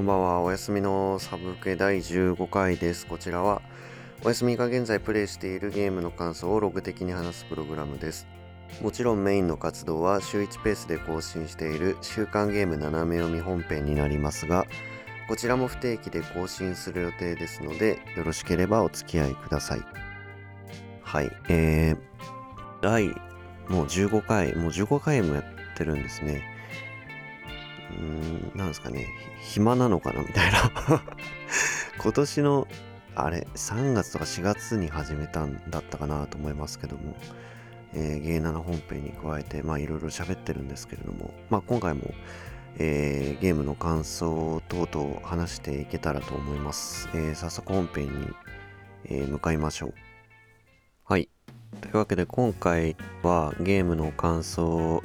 こんばんは。お休みのサブクエ第15回です。こちらは、お休みが現在プレイしているゲームの感想をログ的に話すプログラムです。もちろんメインの活動は週1ペースで更新している週刊ゲーム斜め読み本編になりますが、こちらも不定期で更新する予定ですので、よろしければお付き合いください。はい。えー、第、もう15回、もう15回もやってるんですね。うん、なんですかね、暇なのかなみたいな。今年の、あれ、3月とか4月に始めたんだったかなと思いますけども、えー、ゲイナの本編に加えて、まあいろいろ喋ってるんですけれども、まあ今回も、えーゲームの感想等々話していけたらと思います。えー早速本編に、え向かいましょう。はい。というわけで今回はゲームの感想、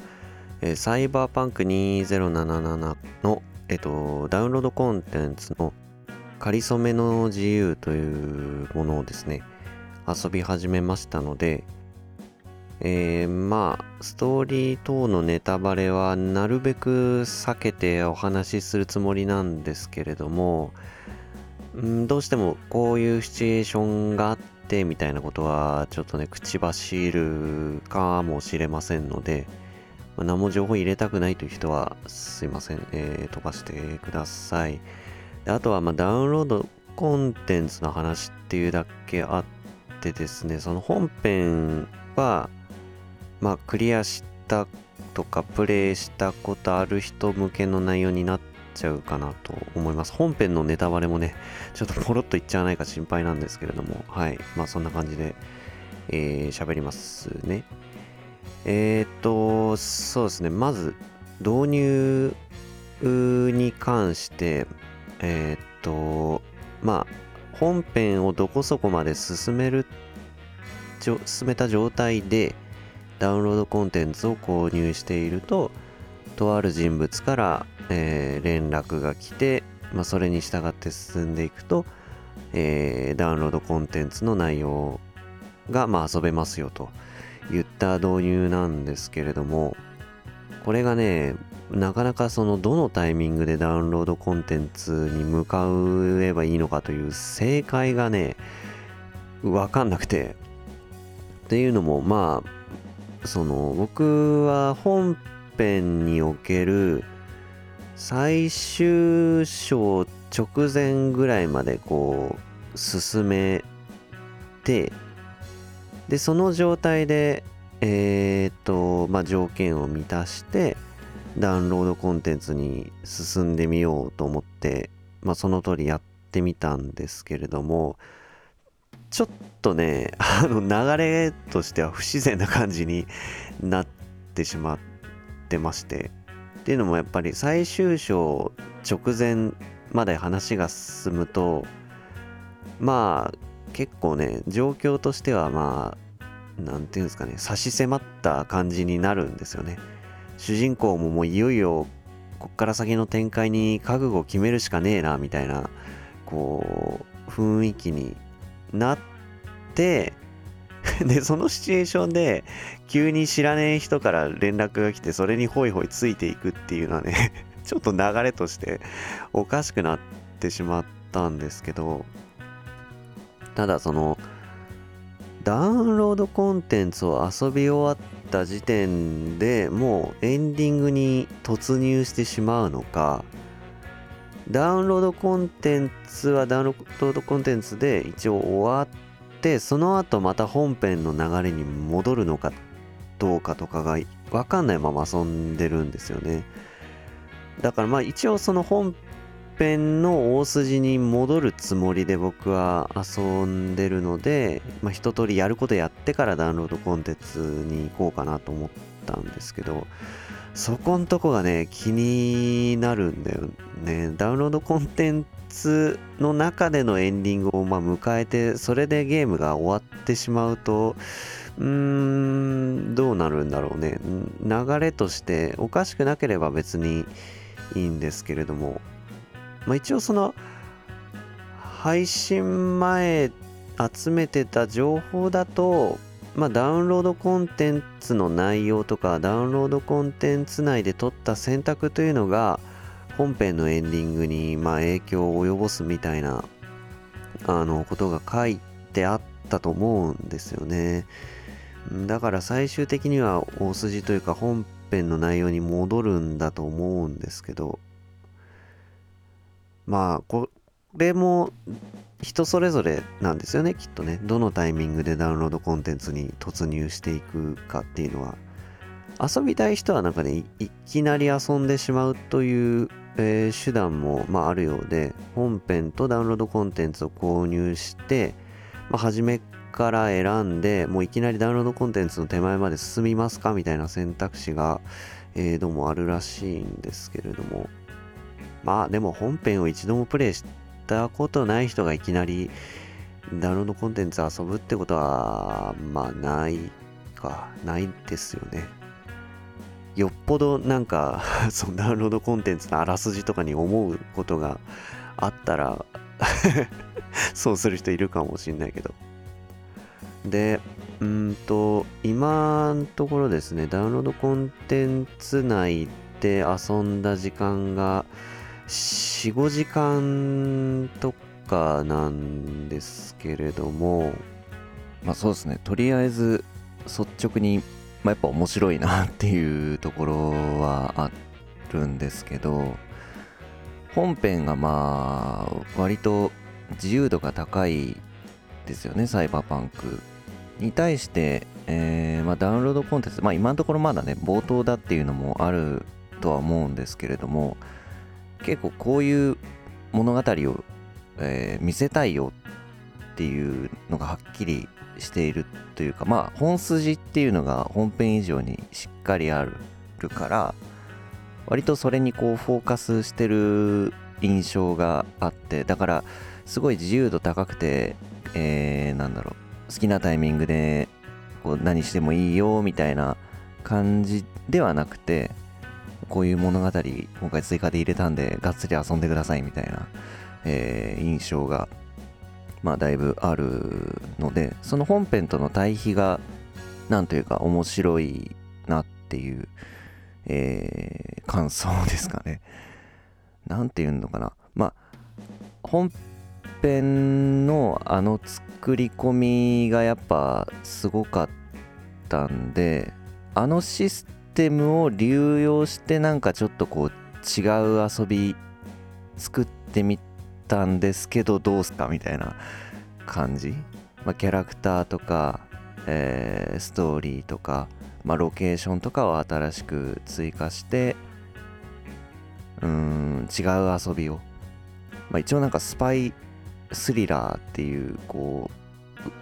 えサイバーパンク2077の、えっと、ダウンロードコンテンツの仮初めの自由というものをですね、遊び始めましたので、えーまあ、ストーリー等のネタバレはなるべく避けてお話しするつもりなんですけれども、んどうしてもこういうシチュエーションがあってみたいなことはちょっとね口走るかもしれませんので、まあ何も情報入れたくないという人はすいません、えー飛ばしてください。であとはまダウンロードコンテンツの話っていうだけあってですねその本編はまあクリアしたとかプレイしたことある人向けの内容になっちゃうかなと思います。本編のネタバレもねちょっとポロッといっちゃわないか心配なんですけれどもはい。まあそんな感じでえー喋りますね。えーっとそうですね。まず導入に関してえーっとまあ本編をどこそこまで進める進めた状態でダウンロードコンテンツを購入しているととある人物から、えー連絡が来て、まあ、それに従って進んでいくと、えーダウンロードコンテンツの内容が、まあ、遊べますよと。いった導入なんですけれどもこれがねなかなかそのどのタイミングでダウンロードコンテンツに向かえばいいのかという正解がね分かんなくて。っていうのもまあその僕は本編における最終章直前ぐらいまでこう進めてでその状態でえーっとまあ条件を満たしてダウンロードコンテンツに進んでみようと思ってまあその通りやってみたんですけれどもちょっとねあの流れとしては不自然な感じになってしまってましてっていうのもやっぱり最終章直前まで話が進むとまあ結構ね状況としてはまあなんていうんですかね差し迫った感じになるんですよね。主人公ももういよいよこっから先の展開に覚悟を決めるしかねえなみたいなこう雰囲気になって でそのシチュエーションで急に知らねえ人から連絡が来てそれにホイホイついていくっていうのはね ちょっと流れとしておかしくなってしまったんですけどただそのダウンロードコンテンツを遊び終わった時点でもうエンディングに突入してしまうのかダウンロードコンテンツはダウンロードコンテンツで一応終わってその後また本編の流れに戻るのかどうかとかが分かんないまま遊んでるんですよね。だからまあ一応その本編の大筋に戻るつもりで僕は遊んでるので、まあ、一通りやることやってからダウンロードコンテンツに行こうかなと思ったんですけどそこんとこがね気になるんだよね。ダウンロードコンテンツの中でのエンディングをま迎えてそれでゲームが終わってしまうとうーんどうなるんだろうね。流れとしておかしくなければ別にいいんですけれどもまあ、一応その配信前集めてた情報だと、まあ、ダウンロードコンテンツの内容とかダウンロードコンテンツ内で取った選択というのが本編のエンディングに、ま、影響を及ぼすみたいなあのことが書いてあったと思うんですよね。だから最終的には大筋というか本編の内容に戻るんだと思うんですけどまあこれも人それぞれなんですよねきっとね。どのタイミングでダウンロードコンテンツに突入していくかっていうのは。遊びたい人はなんかねいきなり遊んでしまうという、えー、手段も、まあ、あるようで本編とダウンロードコンテンツを購入して、まあ、初めから選んでもういきなりダウンロードコンテンツの手前まで進みますかみたいな選択肢が、えー、どうもあるらしいんですけれども。まあでも本編を一度もプレイしたことない人がいきなりダウンロードコンテンツ遊ぶってことはまあないか。ないですよね。よっぽどなんか そのダウンロードコンテンツのあらすじとかに思うことがあったら そうする人いるかもしんないけど。で、うんと、今のところですね、ダウンロードコンテンツ内で遊んだ時間が4、5時間とかなんですけれども、まあそうですね、とりあえず率直にまあ、やっぱ面白いなっていうところはあるんですけど本編がまあ割と自由度が高いですよねサイバーパンクに対して、えー、まあ、ダウンロードコンテンツまあ今のところまだね冒頭だっていうのもあるとは思うんですけれども結構こういう物語を、えー、見せたいよっていうのがはっきりしているというかまあ本筋っていうのが本編以上にしっかりあるから割とそれにこうフォーカスしてる印象があってだからすごい自由度高くて、えー、なんだろう好きなタイミングでこう何してもいいよみたいな感じではなくてこういう物語今回追加で入れたんでがっつり遊んでくださいみたいな、えー、印象がまあだいぶあるのでその本編との対比がなんというか面白いなっていう、えー、感想ですかね。なんていうのかな。まあ本編のあの作り込みがやっぱすごかったんであのシステムテムを流用してなんかちょっとこう違う遊び作ってみたんですけどどうすかみたいな感じ、まあ、キャラクターとか、えー、ストーリーとか、まあ、ロケーションとかを新しく追加してうん違う遊びを、まあ、一応なんかスパイスリラーっていうこう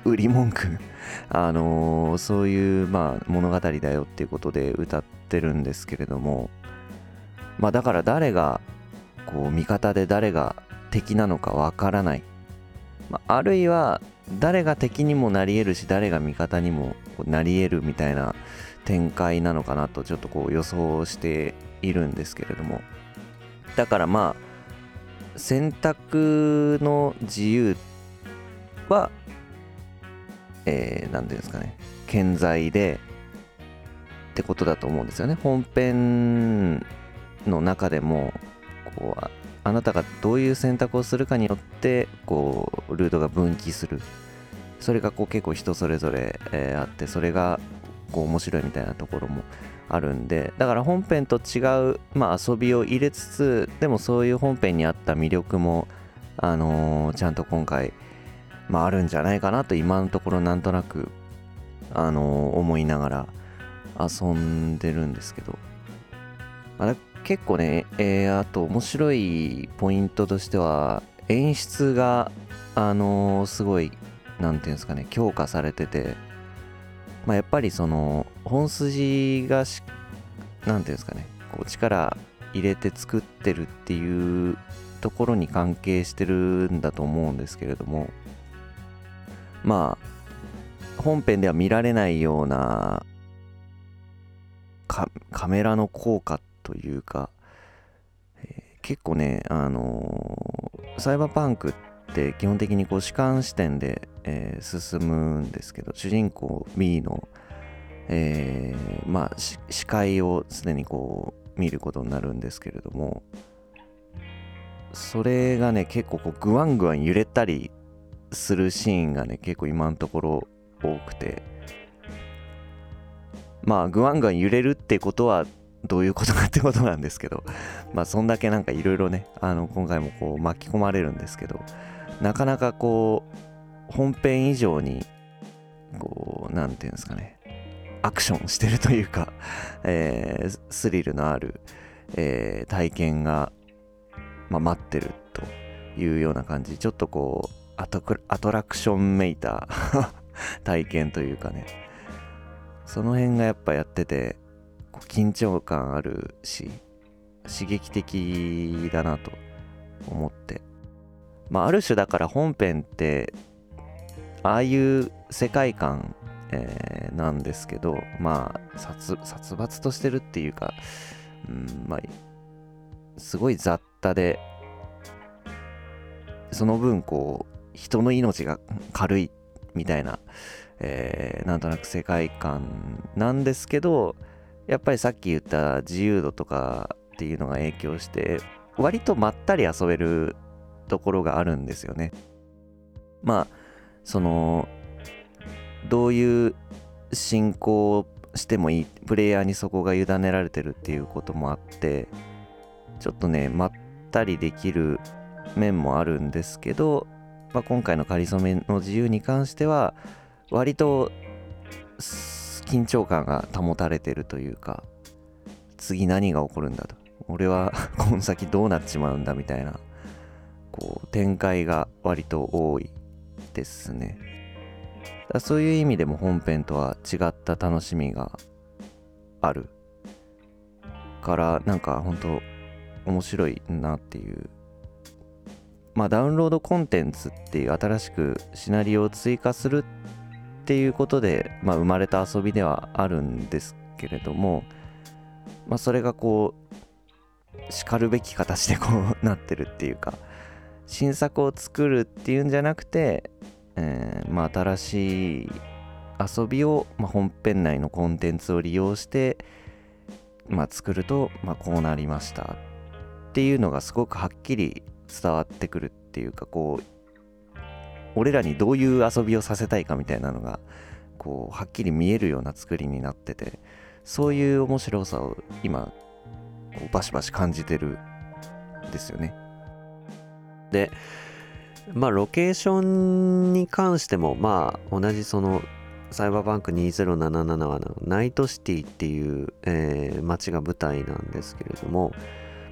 売り文句。あのー、そういうまあ物語だよっていうことで歌ってるんですけれども。まあだから誰がこう味方で誰が敵なのかわからない、まあ、あるいは誰が敵にもなり得るし誰が味方にもなり得るみたいな展開なのかなとちょっとこう予想しているんですけれども。だからまあ選択の自由はえー、何ていうんですかね。健在でってことだと思うんですよね。本編の中でもこうあなたがどういう選択をするかによってこうルートが分岐する。それがこう結構人それぞれ、えー、あってそれがこう面白いみたいなところもあるんで。だから本編と違う、まあ、遊びを入れつつでもそういう本編にあった魅力も、あのー、ちゃんと今回、まあ、あるんじゃないかなと今のところなんとなく、あの、思いながら遊んでるんですけど、まあ、結構ね、えー、あと面白いポイントとしては演出があのー、すごい何て言うんですかね強化されてて、まあ、やっぱりその本筋が何て言うんですかねこう力入れて作ってるっていうところに関係してるんだと思うんですけれども。まあ本編では見られないようなカメラの効果というか、えー、結構ね、あのー、サイバーパンクって基本的にこう主観視点で、えー、進むんですけど、主人公 B の、えー、まあ、視界を常にこう見ることになるんですけれども、それがね結構こうグワングワン揺れたりするシーンがね結構今のところ多くて。まあグワングワン揺れるってことはどういうことかってことなんですけど。まあそんだけなんかいろいろねあの今回もこう巻き込まれるんですけど。なかなかこう本編以上にこう何て言うんですかね。アクションしてるというか、えー、スリルのある、えー、体験が、まあ、待ってるというような感じ。ちょっとこうアトアトラクションめいた体験というかね。その辺がやっぱやってて緊張感あるし刺激的だなと思って。まあある種だから本編ってああいう世界観、えー、なんですけどまあ殺殺伐としてるっていうか、うんまあ、すごい雑多でその分こう人の命が軽いみたいな、えー、なんとなく世界観なんですけどやっぱりさっき言った自由度とかっていうのが影響して割とまったり遊べるところがあるんですよね。まあそのどういう進行をしてもいいプレイヤーにそこが委ねられてるっていうこともあってちょっとねまったりできる面もあるんですけどまあ、今回の「かりそめの自由」に関しては割と緊張感が保たれてるというか次何が起こるんだと。俺は この先どうなっちまうんだみたいなこう展開が割と多いですね。だそういう意味でも本編とは違った楽しみがあるからなんか本当面白いなっていうまあ、ダウンロードコンテンツっていう新しくシナリオを追加するっていうことで、まあ、生まれた遊びではあるんですけれども、まあ、それがこうしかるべき形でこう なってるっていうか新作を作るっていうんじゃなくて、えー、まあ、新しい遊びを、ま、本編内のコンテンツを利用して、ま、作ると、ま、こうなりましたっていうのがすごくはっきり伝わってくるっていうかこう俺らにどういう遊びをさせたいかみたいなのがこうはっきり見えるような作りになっててそういう面白さを今こうバシバシ感じてるんですよね。でまあロケーションに関してもまあ同じそのサイバーバンク2077はナイトシティっていう、えー、街が舞台なんですけれども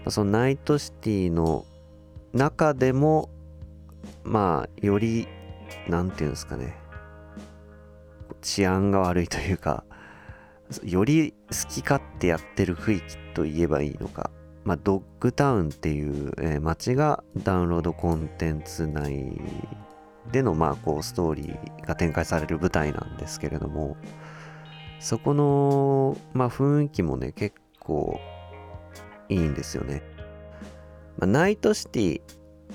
そのナイトシティの中でもまあより何て言うんですかね。治安が悪いというかより好き勝手やってる雰囲気と言えばいいのか。まあドッグタウンっていう、えー、街がダウンロードコンテンツ内でのまあこうストーリーが展開される舞台なんですけれどもそこのまあ雰囲気もね結構いいんですよね。まあ、ナイトシティ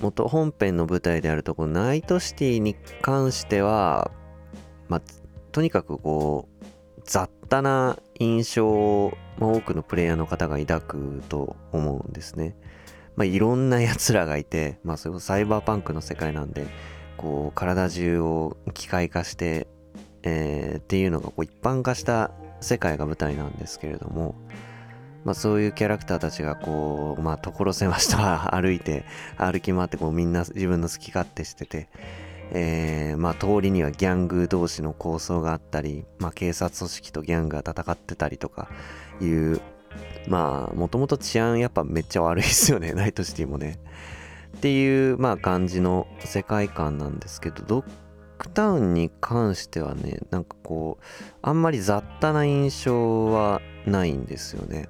元本編の舞台であるところナイトシティに関しては、まあ、とにかくこう雑多な印象を、ま、多くのプレイヤーの方が抱くと思うんですね。まあ、いろんな奴らがいて、まあ、それこそサイバーパンクの世界なんでこう体中を機械化して、えー、っていうのがこう一般化した世界が舞台なんですけれども、まあ、そういうキャラクターたちがこう、まあ、所狭しと歩いて、歩き回って、こう、みんな自分の好き勝手してて、えー、まあ、通りにはギャング同士の抗争があったり、まあ、警察組織とギャングが戦ってたりとかいう、まあ、もともと治安やっぱめっちゃ悪いですよね、ナイトシティもね。っていう、まあ、感じの世界観なんですけど、ドッグタウンに関してはね、なんかこう、あんまり雑多な印象はないんですよね。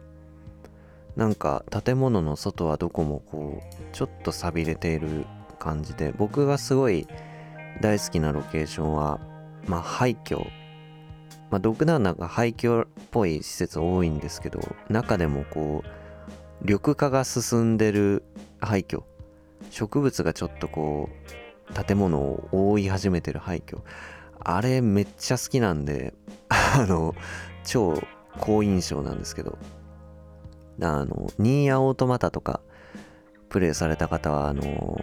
なんか建物の外はどこもこうちょっと寂れている感じで僕がすごい大好きなロケーションはまあ廃墟。まあドッグダウンなんか廃墟っぽい施設多いんですけど中でもこう緑化が進んでる廃墟。植物がちょっとこう建物を覆い始めてる廃墟。あれめっちゃ好きなんで あの超好印象なんですけど。あの、ニーヤオートマタとか、プレイされた方はあの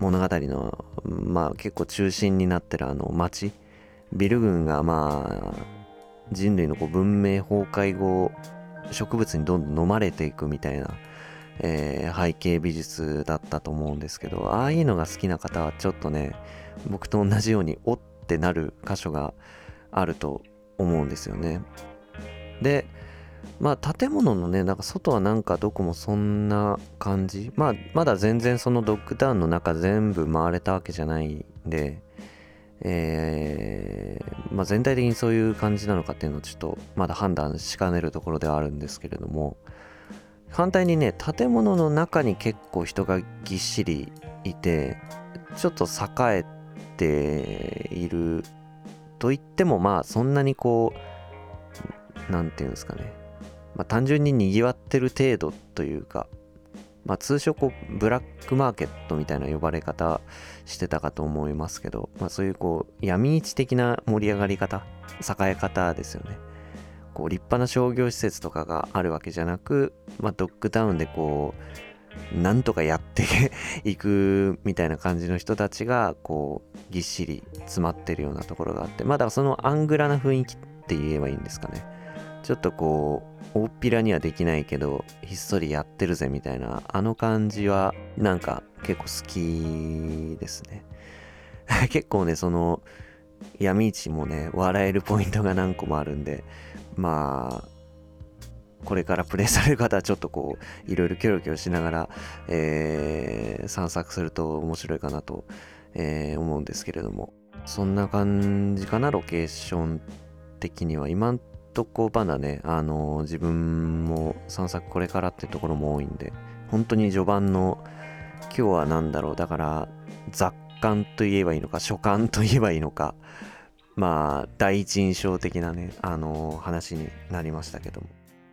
物語のまあ結構中心になってるあの町ビル群がまあ人類のこう文明崩壊後植物にどんどん飲まれていくみたいな、えー、背景美術だったと思うんですけどああいうのが好きな方はちょっとね僕と同じようにおってなる箇所があると思うんですよね。でまあ建物のねなんか外はなんかどこもそんな感じ。まあまだ全然そのドッグタウンの中全部回れたわけじゃないんでえー、まあ、全体的にそういう感じなのかっていうのをちょっとまだ判断しかねるところではあるんですけれども。反対にね建物の中に結構人がぎっしりいてちょっと栄えていると言ってもまあそんなにこう何て言うんですかね、まあ、単純ににぎわってる程度というかまあ、通称こうブラックマーケットみたいな呼ばれ方してたかと思いますけど、まあ、そういうこう闇市的な盛り上がり方栄え方ですよね。こう立派な商業施設とかがあるわけじゃなく、まあ、ドッグタウンでこうなんとかやって いくみたいな感じの人たちがこうぎっしり詰まってるようなところがあってまだそのアングラな雰囲気って言えばいいんですかね。ちょっとこう大っぴらにはできないけどひっそりやってるぜみたいなあの感じはなんか結構好きですね。結構ねその闇市もね笑えるポイントが何個もあるんでまあこれから プレイされる方はちょっとこういろいろキョロキョロしながら、えー、散策すると面白いかなと、えー、思うんですけれども。そんな感じかなロケーション的には。今んとこまだね、あのー、自分も散策これからってところも多いんで、本当に序盤の、今日は何だろう、だから、雑感と言えばいいのか、書感と言えばいいのか、まあ、第一印象的なね、あのー、話になりましたけども。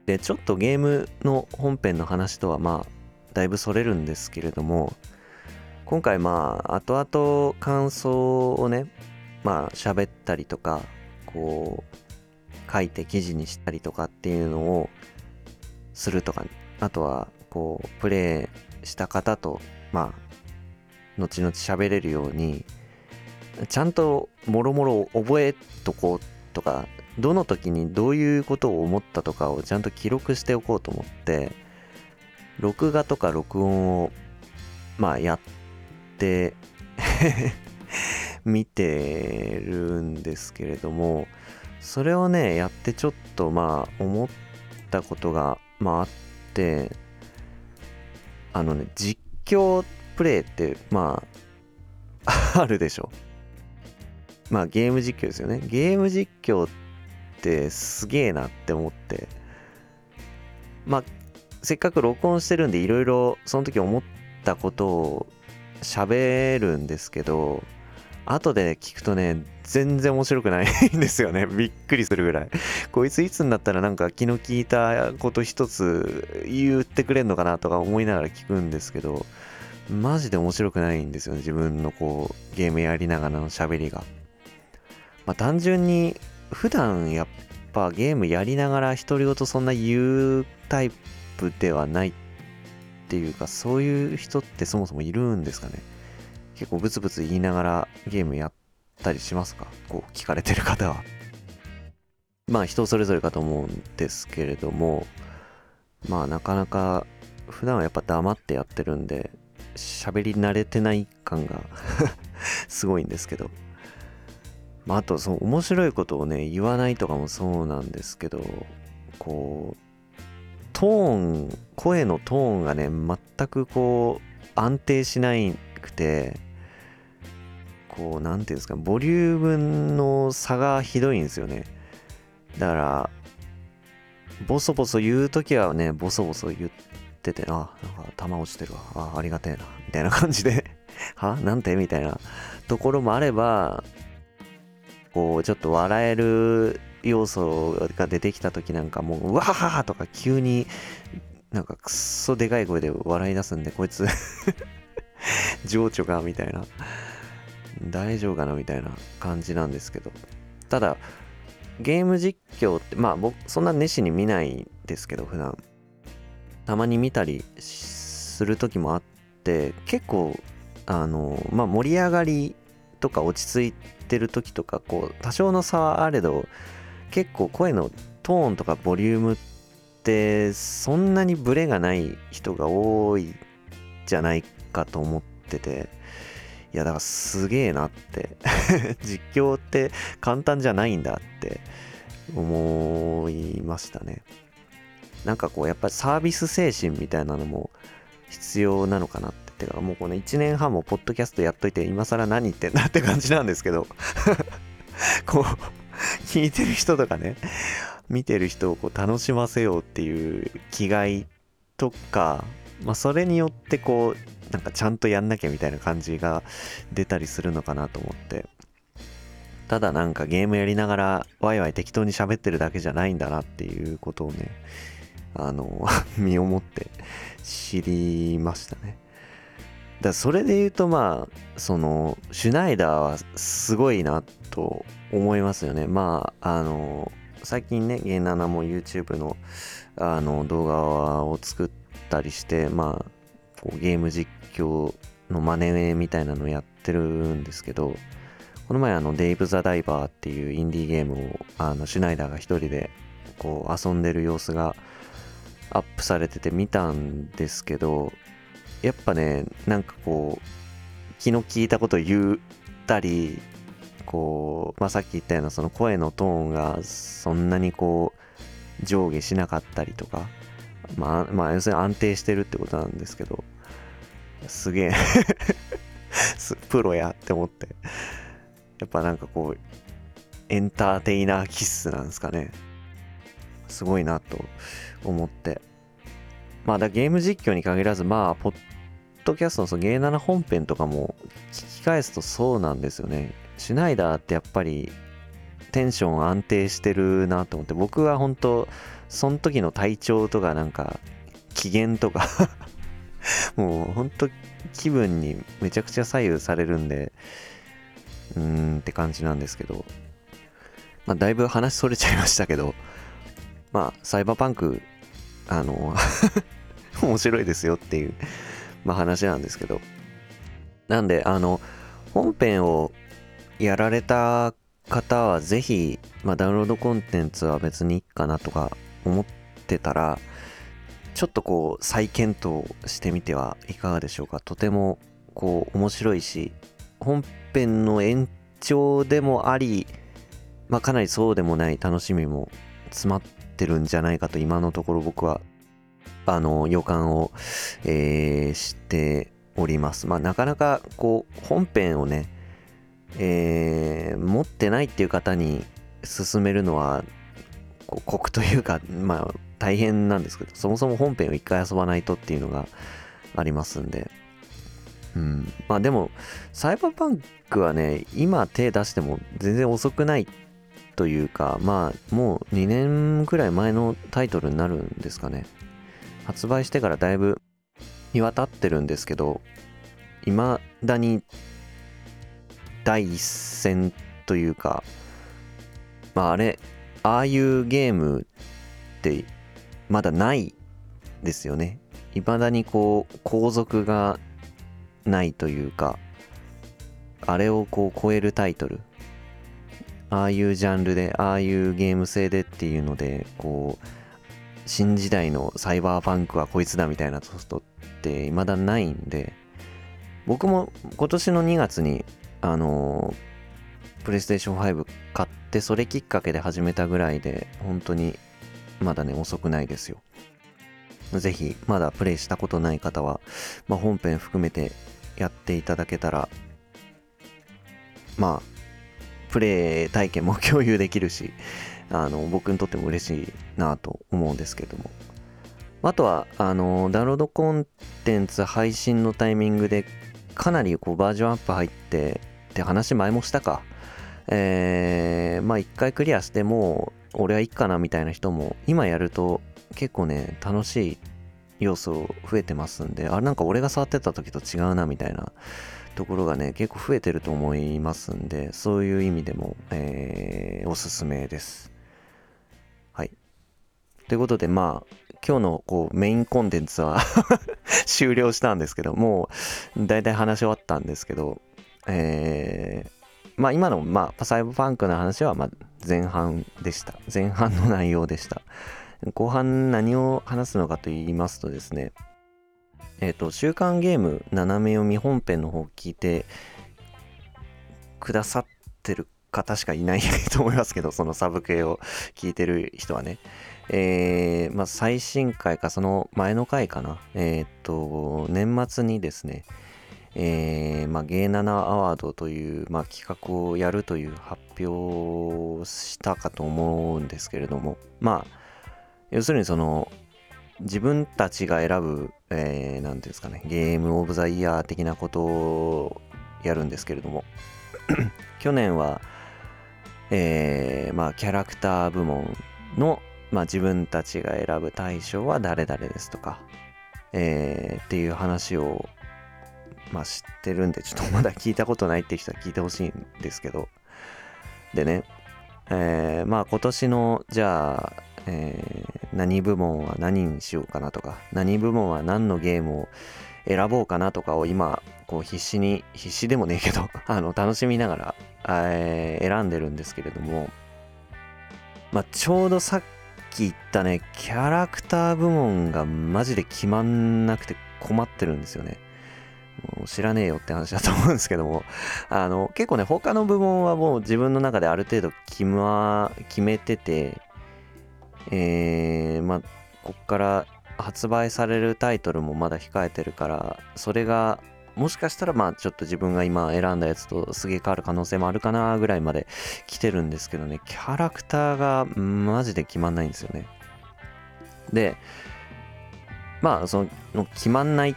で、ちょっとゲームの本編の話とは、まあ、だいぶそれるんですけれども、今回まあ、後々感想をね、まあ、喋ったりとか、こう、書いて記事にしたりとかっていうのをするとか、あとはこうプレイした方とまあ後々喋れるようにちゃんともろもろ覚えとこうとかどの時にどういうことを思ったとかをちゃんと記録しておこうと思って録画とか録音をまあやって 見てるんですけれどもそれをねやってちょっとまあ思ったことがまああってあのね実況プレイってまあ あるでしょ。まあゲーム実況ですよね。ゲーム実況ってすげえなって思って。まあせっかく録音してるんでいろいろその時思ったことを喋るんですけど後で聞くとね、全然面白くないんですよね。びっくりするぐらい。こいついつになったらなんか気の利いたこと一つ言ってくれんのかなとか思いながら聞くんですけど、マジで面白くないんですよね。自分のこう、ゲームやりながらの喋りが。まあ単純に、普段やっぱゲームやりながら独り言そんな言うタイプではないっていうか、そういう人ってそもそもいるんですかね。結構ブツブツ言いながらゲームやってたりしますか？こう聞かれてる方は。まあ人それぞれかと思うんですけれども、まあなかなか普段はやっぱ黙ってやってるんで、喋り慣れてない感が すごいんですけど。まああとその面白いことをね、言わないとかもそうなんですけど、こう、トーン、声のトーンがね、全くこう安定しないくて、こう、なんていうんですか、ボリュームの差がひどいんですよね。だから、ボソボソ言うときはね、ボソボソ言ってて、あ、なんか弾落ちてるわ。あ、ありがてえな。みたいな感じで はなんて？みたいなところもあれば、こう、ちょっと笑える要素が出てきた時なんかもう、うわははとか急になんかくっそでかい声で笑い出すんで、こいつ 情緒がみたいな。大丈夫かなみたいな感じなんですけど。ただ、ゲーム実況って、まあ僕、そんな熱心に見ないですけど、普段。たまに見たりする時もあって結構あのまあ盛り上がりとか落ち着いてる時とかこう多少の差はあれど結構声のトーンとかボリュームってそんなにブレがない人が多いじゃないかと思ってていやだからすげえなって。実況って簡単じゃないんだって思いましたね。なんかこうやっぱりサービス精神みたいなのも必要なのかなって。てかもうこの1年半もポッドキャストやっといて今更何言ってんだって感じなんですけど。こう聞いてる人とかね見てる人をこう楽しませようっていう気概とか、まあ、それによってこうなんかちゃんとやんなきゃみたいな感じが出たりするのかなと思って。ただなんかゲームやりながらワイワイ適当に喋ってるだけじゃないんだなっていうことをねあの 身をもって知りましたね。だそれで言うとまあそのシュナイダーはすごいなと思いますよね。まああの最近ねゲイナナも YouTube のあの動画を作ったりしてまあこうゲーム実況の真似みたいなのをやってるんですけどこの前あのデイブ・ザ・ダイバーっていうインディーゲームをあのシュナイダーが一人でこう遊んでる様子がアップされてて見たんですけどやっぱねなんかこう気の利いたこと言ったりこう、まあ、さっき言ったようなその声のトーンがそんなにこう上下しなかったりとかまあまあ要するに安定してるってことなんですけどすげえ。プロやって思って。やっぱなんかこうエンターテイナーキッスなんですかね。すごいなと思って。まあだゲーム実況に限らずまあポッドキャストのそのゲーナナ本編とかも聞き返すとそうなんですよね。シュナイダーってやっぱりテンション安定してるなと思って。僕は本当その時の体調とかなんか機嫌とか もう本当気分にめちゃくちゃ左右されるんでうーんって感じなんですけどまあだいぶ話それちゃいましたけどまあサイバーパンクあの 面白いですよっていう、まあ、話なんですけど。なんであの本編をやられた方はぜひ、まあ、ダウンロードコンテンツは別にいいかなとか思ってたらちょっとこう再検討してみてはいかがでしょうか。とてもこう面白いし本編の延長でもあり、まあ、かなりそうでもない楽しみも詰まってるんじゃないかと今のところ僕はあの予感を、えー、しております。まあなかなかこう本編をねえー、持ってないっていう方に勧めるのは酷というかまあ大変なんですけどそもそも本編を一回遊ばないとっていうのがありますんで。うん。まあでもサイバーパンクはね今手出しても全然遅くないというかまあもう2年くらい前のタイトルになるんですかね。発売してからだいぶ日は経ってるんですけど未だに第一線というか、まああれ、ああいうゲームってまだないですよね。未だにこう、後続がないというか、あれをこう超えるタイトル。ああいうジャンルで、ああいうゲーム性でっていうので、こう、新時代のサイバーパンクはこいつだみたいなソフトって未だないんで、僕も今年の2月にあのプレイステーション5買ってそれきっかけで始めたぐらいで本当にまだね遅くないですよぜひまだプレイしたことない方は、まあ、本編含めてやっていただけたらまあプレイ体験も共有できるしあの僕にとっても嬉しいなと思うんですけどもあとはあのダウンロードコンテンツ配信のタイミングでかなりこうバージョンアップ入ってって話前もしたか。えー、まあ一回クリアしても俺はいいかなみたいな人も今やると結構ね楽しい要素増えてますんであれなんか俺が触ってた時と違うなみたいなところがね結構増えてると思いますんでそういう意味でも、えー、おすすめです。はい。ということでまあ今日のこうメインコンテンツは 終了したんですけど、もう大体話し終わったんですけど、えー、まあ今の、まあ、サイバーパンクの話はまあ前半でした。前半の内容でした。後半何を話すのかと言いますとですね、えっ、ー、と、週刊ゲーム斜め読み本編の方を聞いてくださってる方しかいないと思いますけど、そのサブ系を聞いてる人はね。えー、まあ、最新回か、その前の回かな。えっ、ー、と、年末にですね、えー、まあ、ゲーナナアワードという、まあ、企画をやるという発表をしたかと思うんですけれども、まあ、要するにその、自分たちが選ぶ、えー、なんていうんですかね、ゲームオブザイヤー的なことをやるんですけれども、去年は、えー、まあ、キャラクター部門の、まあ、自分たちが選ぶ対象は誰々ですとか、えー、っていう話を、まあ、知ってるんで、ちょっとまだ聞いたことないって人は聞いてほしいんですけど、でね、えー、まあ今年の、じゃあ、えー、何部門は何にしようかなとか、何部門は何のゲームを選ぼうかなとかを今、こう必死に、必死でもねえけど あの、楽しみながら、えー、選んでるんですけれども、まあ、ちょうどさっき言ったね、キャラクター部門がマジで決まんなくて困ってるんですよね。知らねえよって話だと思うんですけども、あの、結構ね、他の部門はもう自分の中である程度決ま、決めてて、えー、まあ、こっから発売されるタイトルもまだ控えてるからそれがもしかしたらまあちょっと自分が今選んだやつとすげえ変わる可能性もあるかなぐらいまで来てるんですけどね。キャラクターがマジで決まんないんですよね。でまあその決まんないっ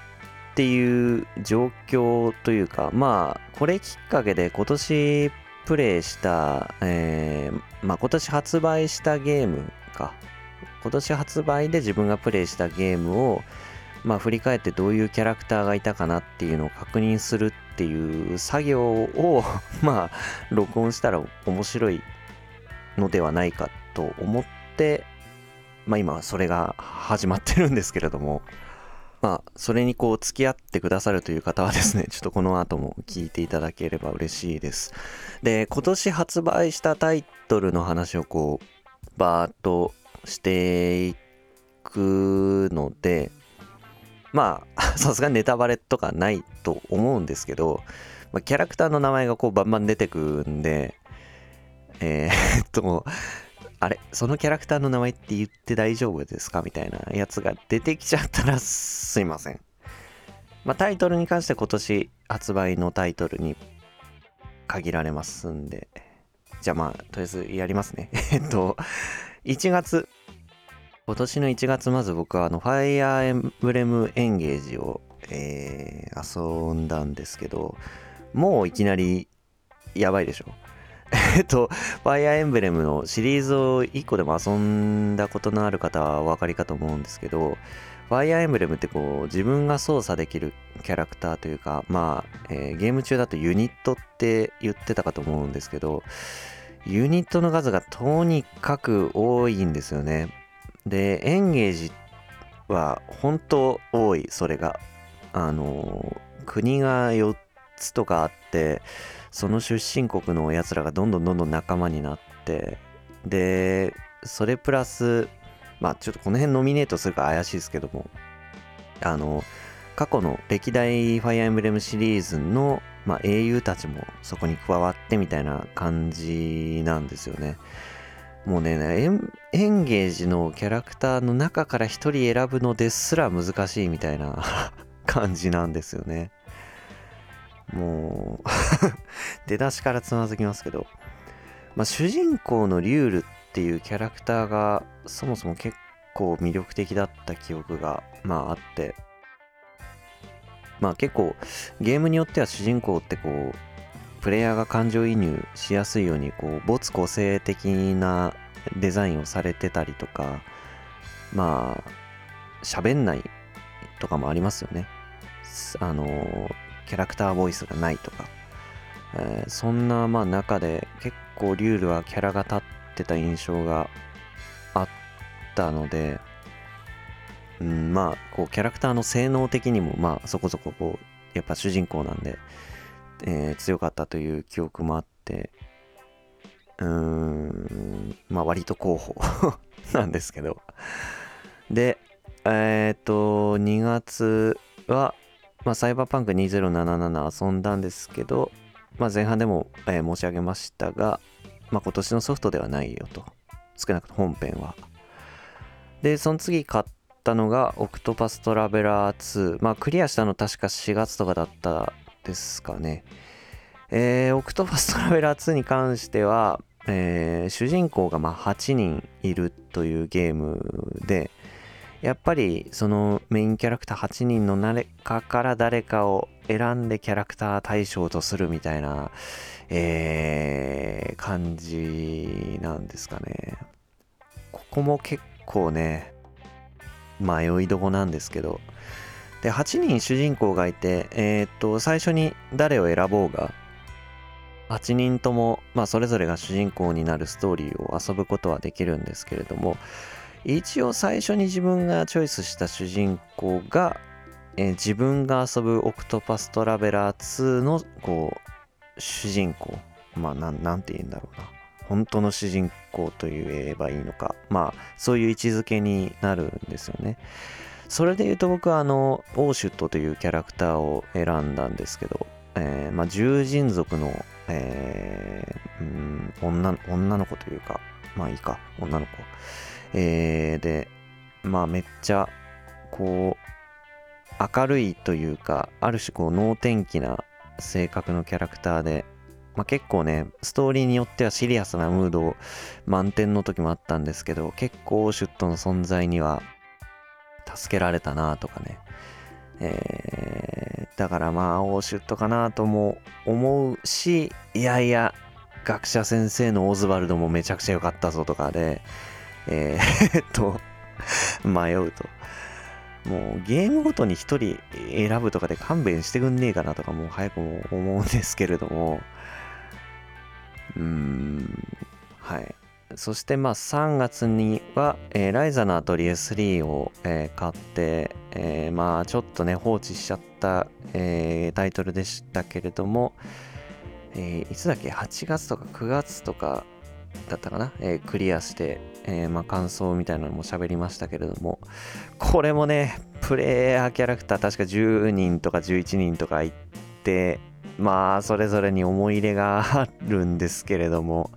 っていう状況というかまあこれきっかけで今年プレイした、えー、まあ今年発売したゲームか。今年発売で自分がプレイしたゲームをまあ振り返ってどういうキャラクターがいたかなっていうのを確認するっていう作業を まあ録音したら面白いのではないかと思ってまあ今それが始まってるんですけれども。まあそれにこう付き合ってくださるという方はですね ちょっとこの後も聞いていただければ嬉しいです。で今年発売したタイトルの話をこうバーッとしていくので、まあ、さすがネタバレとかないと思うんですけど、まあ、キャラクターの名前がこうバンバン出てくるんで、えー、っと、あれ、そのキャラクターの名前って言って大丈夫ですか？みたいなやつが出てきちゃったらすいません。まあ、タイトルに関して今年発売のタイトルに限られますんで、じゃあまあ、とりあえずやりますね。えっと、1月、今年の1月まず僕はあの、ファイアーエンブレムエンゲージを、えー、遊んだんですけど、もういきなりやばいでしょ。えっと、ファイアーエンブレムのシリーズを1個でも遊んだことのある方はお分かりかと思うんですけど、ファイアーエンブレムってこう自分が操作できるキャラクターというか、まあ、えー、ゲーム中だとユニットって言ってたかと思うんですけど、ユニットの数がとにかく多いんですよね。で、エンゲージは本当多い、それが。あの、国が4つとかあって、その出身国のやつらがどんどんどんどん仲間になって、で、それプラス、まあちょっとこの辺ノミネートするか怪しいですけども、あの、過去の歴代ファイアーエンブレムシリーズの、まあ、英雄たちもそこに加わってみたいな感じなんですよね。もうねエン、エンゲージのキャラクターの中から一人選ぶのですら難しいみたいな 感じなんですよね。もう 出だしからつまずきますけど、まあ、主人公のリュールっていうキャラクターがそもそも結構魅力的だった記憶がまああって、まあ結構ゲームによっては主人公ってこうプレイヤーが感情移入しやすいようにこう没個性的なデザインをされてたりとかまあ喋んないとかもありますよね。あのキャラクターボイスがないとか、えー、そんなまあ中で結構リュールはキャラが立ってた印象があったのでうん、まあこうキャラクターの性能的にもまあそこそここうやっぱ主人公なんで、えー強かったという記憶もあってうーんまあ割と候補 なんですけど。でえっ、と2月は、まあ、サイバーパンク2077遊んだんですけど、まあ、前半でも、えー申し上げましたが、まあ、今年のソフトではないよと。少なくとも本編は。でその次買ったのがオクトパストラベラー2まあクリアしたの確か4月とかだったですかね。えー、オクトパストラベラー2に関しては、えー主人公がま8人いるというゲームでやっぱりそのメインキャラクター8人の誰かから誰かを選んでキャラクター対象とするみたいな、えー感じなんですかね。ここも結構ね、迷いどこなんですけど。で、8人主人公がいて、えーっと、最初に誰を選ぼうが、8人とも、まあ、それぞれが主人公になるストーリーを遊ぶことはできるんですけれども、一応最初に自分がチョイスした主人公が、えー自分が遊ぶオクトパストラベラー2のこう主人公。まあなんて言うんだろうな。本当の主人公と言えばいいのか。まあそういう位置づけになるんですよね。それで言うと僕はあのオーシュットというキャラクターを選んだんですけど、えーまあ、獣人族の、えーん女女の子というかまあいいか。女の子。えーでまあめっちゃこう明るいというかある種こう能天気な性格のキャラクターで、まあ、結構ねストーリーによってはシリアスなムード満点の時もあったんですけど結構シュットの存在には助けられたなとかね。えーだからまあオーシュットかなとも思うしいやいや学者先生のオズワルドもめちゃくちゃ良かったぞとかでえー、っと迷うと。もうゲームごとに一人選ぶとかで勘弁してくんねえかなとかもう早くも思うんですけれども。うーんはい。そしてまあ3月には、えーライザのアトリエ3を、えー買って、えーまあちょっとね放置しちゃった、えタイトルでしたけれども、えいつだっけ？8月とか9月とかだったかな、えークリアして、えーまあ、感想みたいなのも喋りましたけれども。これもねプレイヤーキャラクター確か10人とか11人とかいてまあそれぞれに思い入れがあるんですけれども。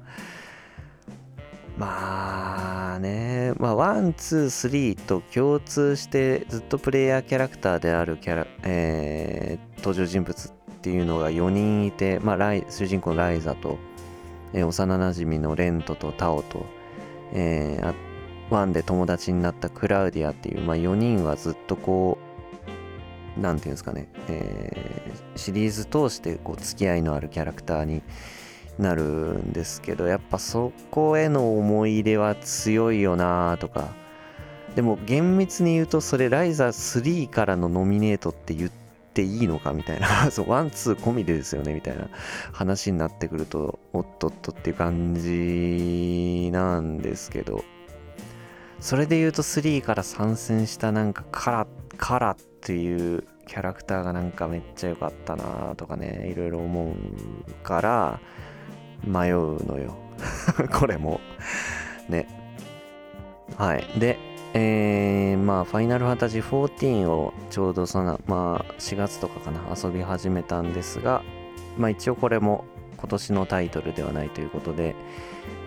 まあねまあワンツースリーと共通してずっとプレイヤーキャラクターであるキャラ、えー登場人物っていうのが4人いて、まあ、ライ主人公のライザと、えー幼なじみのレントとタオと、えーワンで友達になったクラウディアっていう、まあ、4人はずっとこうなんていうんですかね、えーシリーズ通してこう付き合いのあるキャラクターになるんですけどやっぱそこへの思い入れは強いよなとか。でも厳密に言うとそれライザ3からのノミネートって言っていいのかみたいな。そうワンツー込みでですよねみたいな話になってくるとおっとっとっていう感じなんですけど。それで言うと3から参戦したなんかカラカラっていうキャラクターがなんかめっちゃ良かったなとかねいろいろ思うから迷うのよ。これも。ね。はい。でえー、まあファイナルファンタジー14をちょうどそのまあ4月とかかな遊び始めたんですがまあ一応これも今年のタイトルではないということで、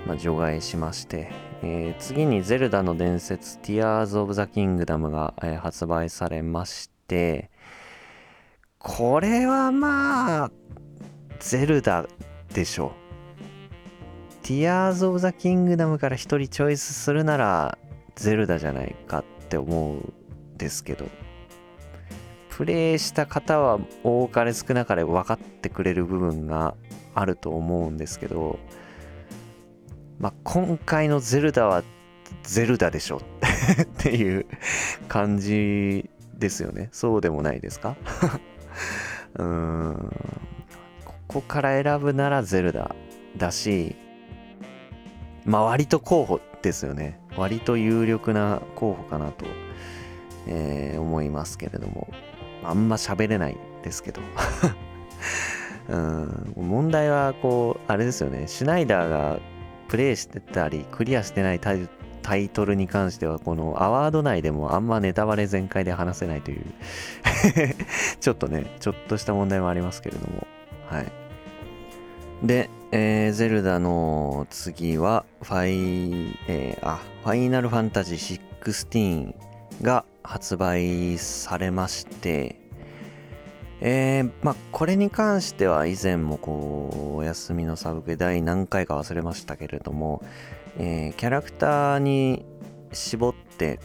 まあ、除外しまして、えー次に「ゼルダの伝説 Tears of the Kingdom が」えー発売されましてこれはまあゼルダでしょ Tears of the Kingdom から一人チョイスするならゼルダじゃないかって思うんですけどプレイした方は多かれ少なかれ分かってくれる部分があると思うんですけど、まあ、今回のゼルダはゼルダでしょ っていう感じですよね。そうでもないですか？うーん。ここから選ぶならゼルダだしまあ割と候補ですよね。割と有力な候補かなとえー、思いますけれども。あんま喋れないですけど。うん。問題はこうあれですよね。シュナイダーがプレイしてたりクリアしてないタイタイトルに関してはこのアワード内でもあんまネタバレ全開で話せないという。ちょっとねちょっとした問題もありますけれども。はい。で、えー、ゼルダの次はファイ、えー、あファイナルファンタジー16が発売されましてえー、まあこれに関しては以前もこうお休みのサブク第何回か忘れましたけれども、えー、キャラクターに絞って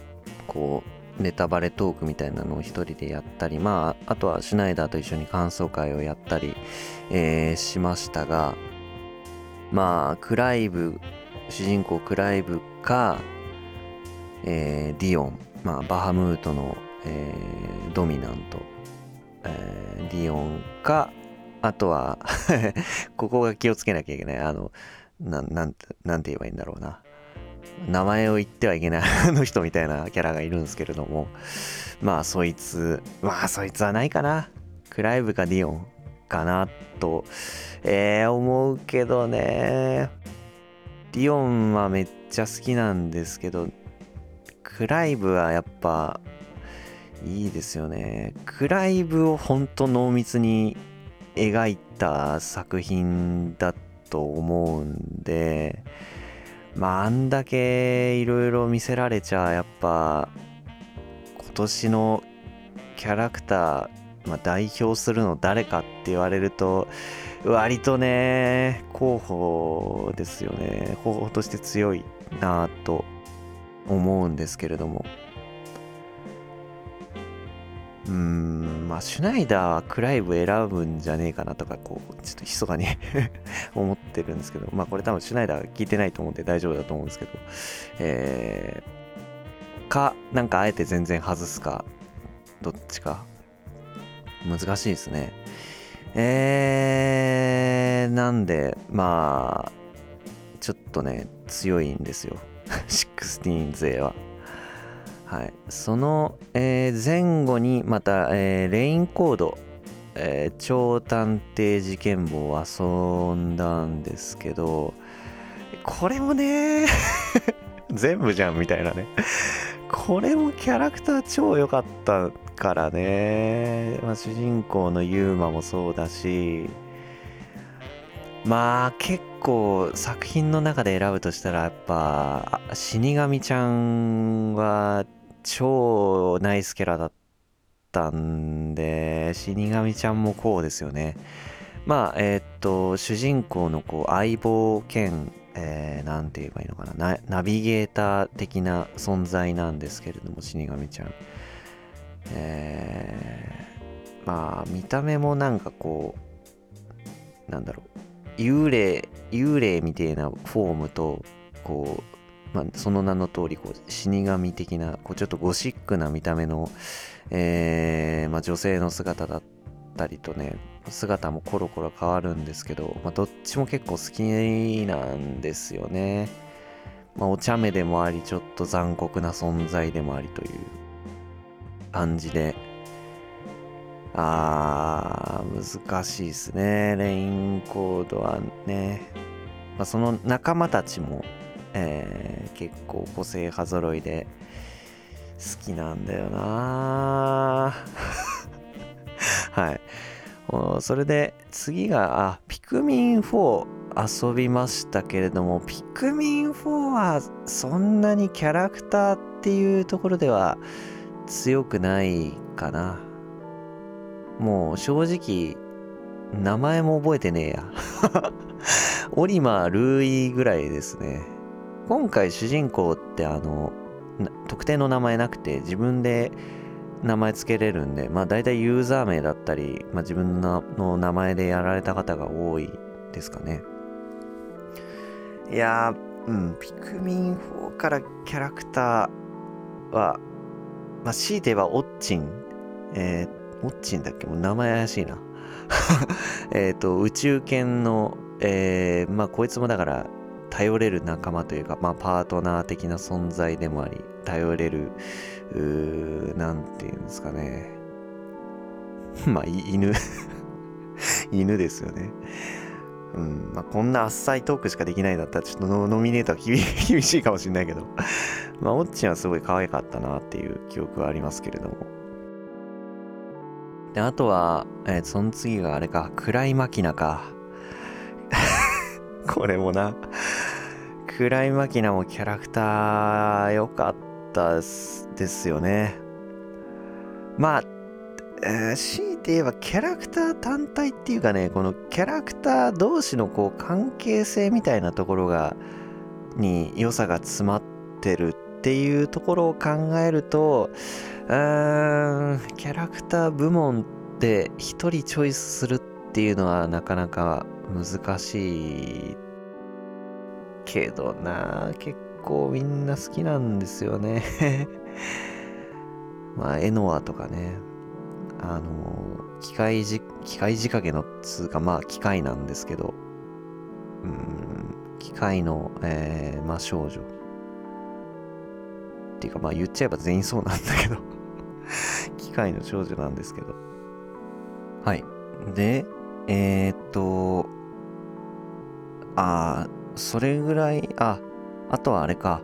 こうネタバレトークみたいなのを一人でやったりまああとはシュナイダーと一緒に感想会をやったり、えー、しましたがまあクライブ主人公クライブか、えー、ディオン、まあ、バハムートの、えー、ドミナント、えー、ディオンかあとは ここが気をつけなきゃいけない。あのななんてなんて言えばいいんだろうな。名前を言ってはいけない。あの人みたいなキャラがいるんですけれども。まあそいつまあそいつはないかな。クライブかディオン。かなと、えー、思うけどね。ディオンはめっちゃ好きなんですけどクライブはやっぱいいですよね。クライブをほんと濃密に描いた作品だと思うんでまああんだけいろいろ見せられちゃやっぱ今年のキャラクター、まあ、代表するの誰かって言われると割とね候補ですよね。候補として強いなと思うんですけれども。うーん、まあ、シュナイダーはクライブ選ぶんじゃねえかなとか、こう、ちょっと密かに 思ってるんですけど、まあ、これ多分シュナイダー聞いてないと思うんで大丈夫だと思うんですけど、えー、か、なんかあえて全然外すか、どっちか。難しいですね。えー、なんで、まあ、ちょっとね、強いんですよ。16勢は。はい、その、えー、前後にまた、えー、レインコード、えー、超探偵事件簿を遊んだんですけどこれもね 全部じゃんみたいなねこれもキャラクター超良かったからね、まあ、主人公のユーマもそうだしまあ結構作品の中で選ぶとしたらやっぱ死神ちゃんは超ナイスキャラだったんで、死神ちゃんもこうですよね。まあ、えー、っと、主人公のこう相棒兼、えー、て言えばいいのかなナビゲーター的な存在なんですけれども、死神ちゃん。えー、まあ、見た目もなんかこう、なんだろう、幽霊、幽霊みたいなフォームと、こう、まあ、その名の通りこり死神的なこうちょっとゴシックな見た目の、えーまあ、女性の姿だったりとね姿もコロコロ変わるんですけど、まあ、どっちも結構好きなんですよね、まあ、お茶目でもありちょっと残酷な存在でもありという。感じで。あー難しいですね。レインコードはね、まあ、その仲間たちもえー、結構個性派揃いで好きなんだよな。はい。それで次があピクミン4遊びましたけれどもピクミン4はそんなにキャラクターっていうところでは強くないかな。もう正直名前も覚えてねえや。オリマー・ルーイぐらいですね。今回主人公ってあの特定の名前なくて自分で名前つけれるんでまあ大体ユーザー名だったり、まあ、自分の名前でやられた方が多いですかね。いやーうんピクミン4からキャラクターはまあ強いて言えばオッチンえー、オッチンだっけ？もう名前怪しいな えっと宇宙犬のえー、まあこいつもだから頼れる仲間というか、まあ、パートナー的な存在でもあり頼れるうー、なんていうんですかね。まあ、犬 犬ですよね。うん。まあ、こんなあっさいトークしかできないだったらちょっとノミネートは厳しいかもしれないけど。まあオッチンはすごい可愛かったなっていう記憶はありますけれども。であとは、えー、その次があれか。暗いマキナか。これもな。暗いマキナもキャラクター良かったですよね。まあえー、強いて言えばキャラクター単体っていうかねこのキャラクター同士のこう関係性みたいなところがに良さが詰まってるっていうところを考えるとうーんキャラクター部門で1人チョイスするっていうのはなかなか難しいけどな。結構みんな好きなんですよね。まあエノアとかね。あの機械じ機械仕掛けのつうかまあ機械なんですけどうん機械の、えー、まあ少女。っていうかまあ言っちゃえば全員そうなんだけど。機械の少女なんですけど。はい。でえー、っとああそれぐらいああとはあれか。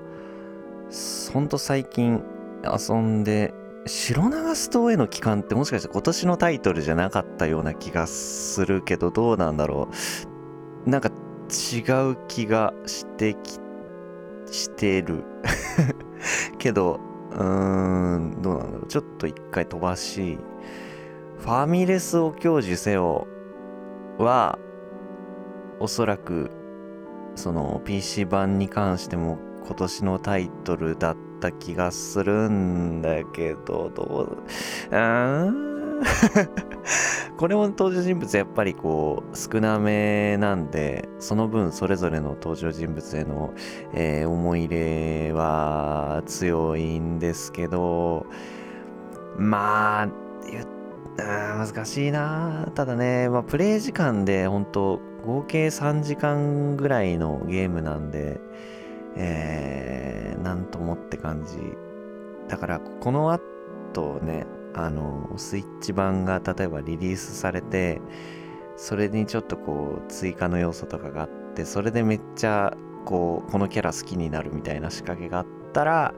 ほんと最近遊んで白長ス島への帰還ってもしかして今年のタイトルじゃなかったような気がするけどどうなんだろう。なんか違う気がしてきしてる。けどうーんどうなんだろう。ちょっと一回飛ばしファミレスを享受せよはおそらくその PC 版に関しても今年のタイトルだった気がするんだけど、どう、あ これも登場人物やっぱりこう少なめなんで、その分それぞれの登場人物への、えー、思い入れは強いんですけど、まあ、難しいなただね、まあ、プレイ時間で本当合計3時間ぐらいのゲームなんで、えー、なんともって感じ。だから、この後ね、あの、スイッチ版が例えばリリースされて、それにちょっとこう、追加の要素とかがあって、それでめっちゃ、こう、このキャラ好きになるみたいな仕掛けがあったら、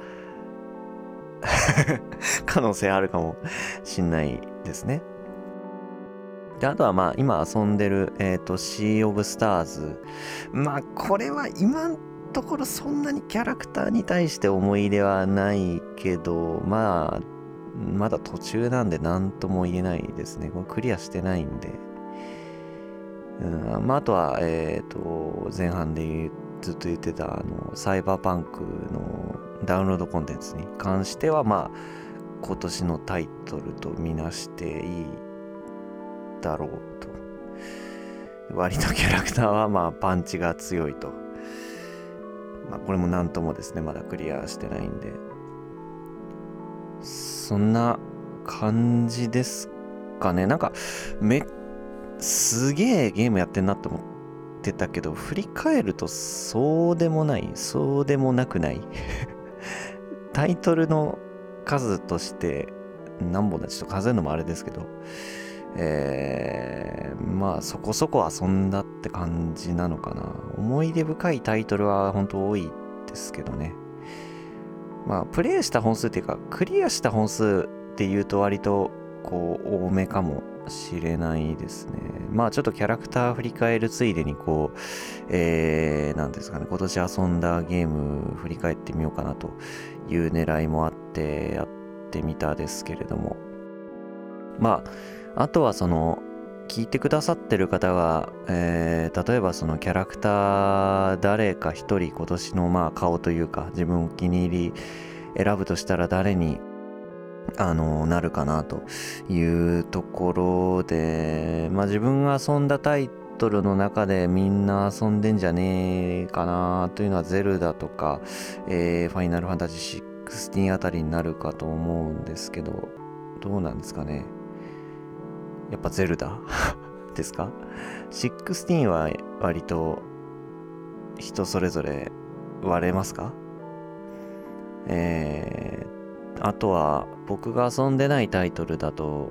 可能性あるかもしんないですね。で、あとはまあ、今遊んでる、えっ、ー、と、シー・オブ・スターズ。まあ、これは今ところそんなにキャラクターに対して思い入れはないけど、まあ、まだ途中なんで何とも言えないですね。これクリアしてないんで。うん、まあ、あとは、えっ、ー、と、前半でずっと言ってた、あの、サイバーパンクのダウンロードコンテンツに関しては、まあ、今年のタイトルとみなしていいだろうと。割とキャラクターはまあパンチが強いと。まあ、これも何ともですね、まだクリアしてないんで。そんな感じですかね。なんか、め、すげえゲームやってんなって思ってたけど、振り返るとそうでもない、そうでもなくない？タイトルの数として何本だちょっと数えるのもあれですけど、えー、まあそこそこ遊んだって感じなのかな。思い出深いタイトルは本当多いですけどね。まあプレイした本数っていうか、クリアした本数っていうと割とこう多めかもしれないですね。まあちょっとキャラクター振り返るついでにこう、えー、なんですかね、今年遊んだゲーム振り返ってみようかなという狙いもあってやってみたですけれども。まああとはその聞いてくださってる方が、えー、例えばそのキャラクター誰か一人今年のまあ顔というか自分お気に入り選ぶとしたら誰にあのなるかなというところでまあ自分が遊んだタイトルの中でみんな遊んでんじゃねえかなというのはゼルダとか、えー、ファイナルファンタジー16あたりになるかと思うんですけどどうなんですかね。やっぱゼルダ？ですか ?16 は割と人それぞれ割れますか？えー、あとは僕が遊んでないタイトルだと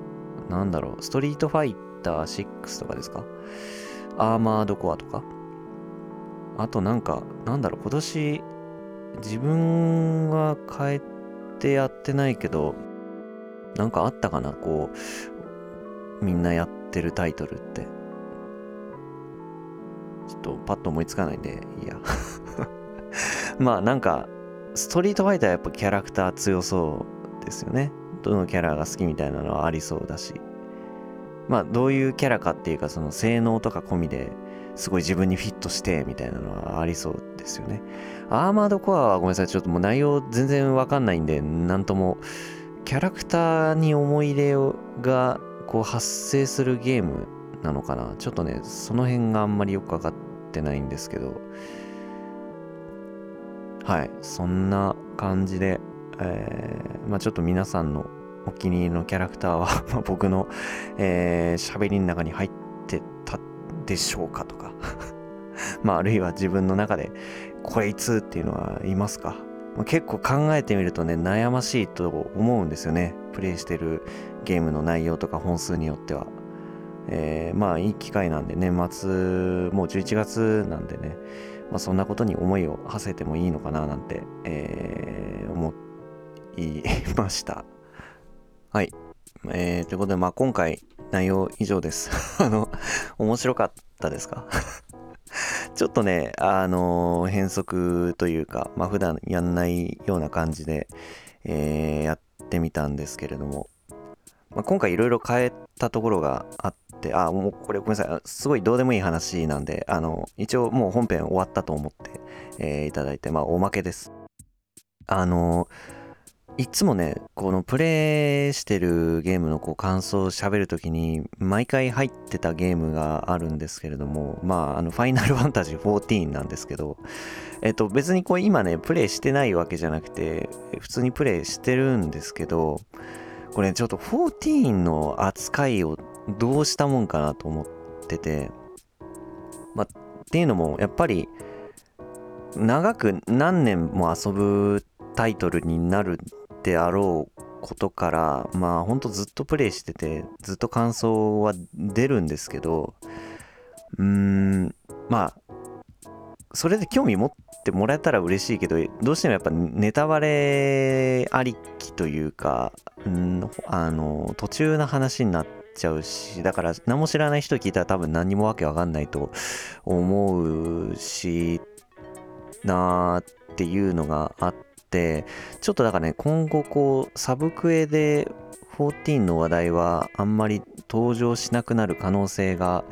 なんだろうストリートファイター6とかですか？アーマードコアとか？あとなんかなんだろう今年自分は変えてやってないけどなんかあったかな？こうみんなやってるタイトルって。ちょっとパッと思いつかないんでいや。まあなんかストリートファイターやっぱキャラクター強そうですよね。どのキャラが好きみたいなのはありそうだし。まあどういうキャラかっていうかその性能とか込みですごい自分にフィットしてみたいなのはありそうですよね。アーマードコアはごめんなさいちょっともう内容全然わかんないんでなんともキャラクターに思い入れがこう発生するゲームなのかな？ちょっとねその辺があんまりよく分かってないんですけど。はいそんな感じで、えー、まあちょっと皆さんのお気に入りのキャラクターは ま僕の喋、えー、りの中に入ってたでしょうかとか。まああるいは自分の中でこいつっていうのはいますか？結構考えてみるとね悩ましいと思うんですよね。プレイしてるゲームの内容とか本数によっては、えー、まあいい機会なんで年末もう11月なんでね、まあ、そんなことに思いを馳せてもいいのかななんて、えー、思いました。はい、えー、ということでまあ今回内容以上です。あの面白かったですか？ちょっとね、あのー、変則というか、まあ普段やんないような感じで、えー、やってみたんですけれども、まあ、今回いろいろ変えたところがあって、あ、もうこれごめんなさい、すごいどうでもいい話なんで、あの、一応もう本編終わったと思って、えー、いただいて、まあおまけです。あのいつもね、このプレイしてるゲームのこう感想を喋るときに、毎回入ってたゲームがあるんですけれども、まあ、あの、ファイナルファンタジー14なんですけど、えっと、別にこう今ね、プレイしてないわけじゃなくて、普通にプレイしてるんですけど、これちょっと14の扱いをどうしたもんかなと思ってて、まあ、っていうのも、やっぱり、長く何年も遊ぶタイトルになるであろうことからまあほんとずっとプレイしててずっと感想は出るんですけどうーんまあそれで興味持ってもらえたら嬉しいけどどうしてもやっぱネタバレありきというか、ん、あの途中の話になっちゃうしだから何も知らない人聞いたら多分何もわけわかんないと思うしなーっていうのがあって、ちょっとだからね、今後こう、サブクエで14の話題はあんまり登場しなくなる可能性が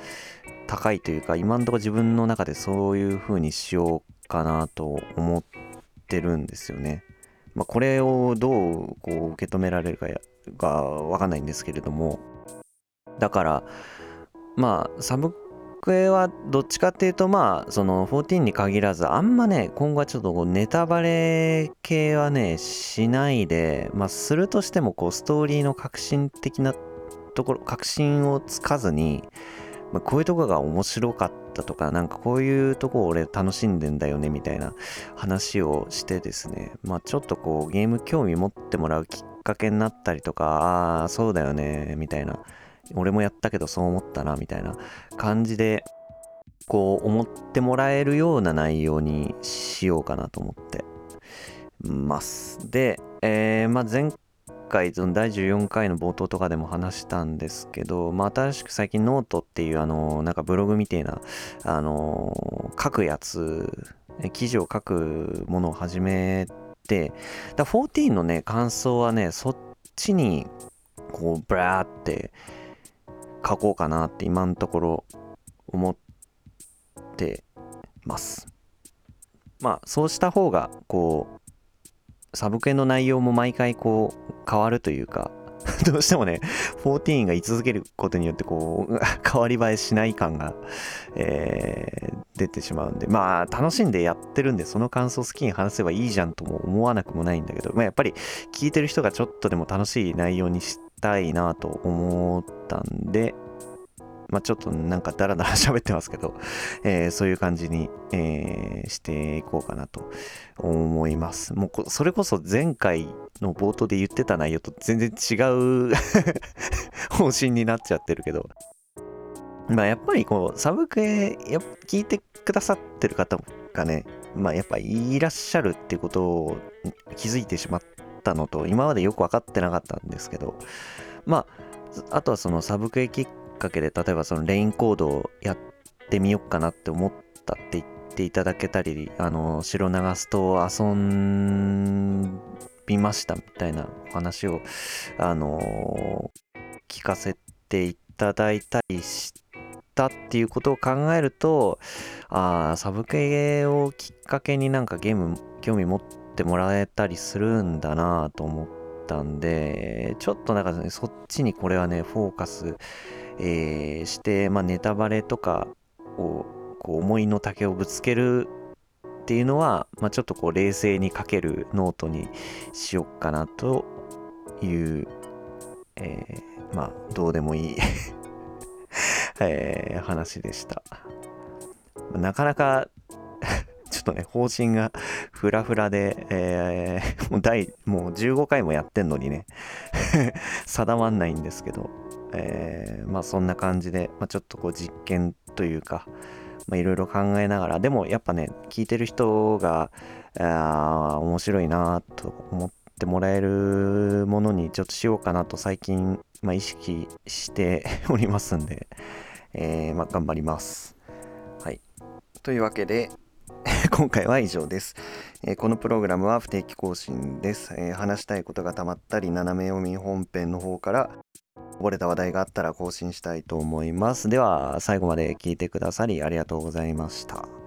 高いというか、今んところ自分の中でそういう風にしようかなと思ってるんですよね。まあ、これをどうこう受け止められるかがわかんないんですけれども、だから、まあ、サブクエはどっちかっていうとまあその14に限らずあんまね今後はちょっとネタバレ系はねしないでまあするとしてもこうストーリーの革新的なところ革新をつかずに、まあ、こういうとこが面白かったとかなんかこういうとこ俺楽しんでんだよねみたいな話をしてですねまあちょっとこうゲーム興味持ってもらうきっかけになったりとかああそうだよねみたいな俺もやったけどそう思ったなみたいな感じでこう思ってもらえるような内容にしようかなと思ってます。で、えー、まあ、前回その第14回の冒頭とかでも話したんですけど、まあ、新しく最近ノートっていうあのなんかブログみたいなあの書くやつ記事を書くものを始めてだ14のね感想はねそっちにこうブラーって書こうかなって今のところ思ってます。まあそうした方がこうサブクエの内容も毎回こう変わるというか どうしてもね14が居続けることによってこう 変わり映えしない感が、えー、出てしまうんで。まあ楽しんでやってるんでその感想好きに話せばいいじゃんとも思わなくもないんだけど、まあ、やっぱり聞いてる人がちょっとでも楽しい内容にしたいなと思ったんでまあ、ちょっとなんかダラダラ喋ってますけど、えー、そういう感じに、えー、していこうかなと思います。もうそれこそ前回の冒頭で言ってた内容と全然違う 方針になっちゃってるけど、まあやっぱりこうサブクエや聞いてくださってる方がね、まあやっぱいらっしゃるってことを気づいてしまったのと、今までよく分かってなかったんですけど、まあ、あとはそのサブクエきっかけで、例えばそのレインコードをやってみようかなって思ったって言っていただけたり、あの、白流すと遊んびましたみたいなお話を、あの聞かせていただいたりしたっていうことを考えると、あ、サブクエをきっかけになんかゲーム興味持ってもらえたりするんだなと思ったんで、ちょっとなんか、ね、そっちにこれはね、フォーカス、えー、して、まあ、ネタバレとかをこう思いの丈をぶつけるっていうのは、まあ、ちょっとこう冷静に書けるノートにしよっかなという、えー、まあどうでもいい えー、話でした。なかなかちょっとね、方針が フラフラで、えー、もう第、もう15回もやってんのにね 定まんないんですけど、えー、まあそんな感じで、まあ、ちょっとこう実験というか、まあ、いろいろ考えながら、でもやっぱね、聞いてる人が、あ面白いなと思ってもらえるものにちょっとしようかなと最近、まあ、意識して おりますんで、えー、まあ、頑張ります。はい。というわけで、今回は以上です、えー、このプログラムは不定期更新です、えー、話したいことがたまったり斜め読み本編の方から溺れた話題があったら更新したいと思います。では、最後まで聞いてくださりありがとうございました。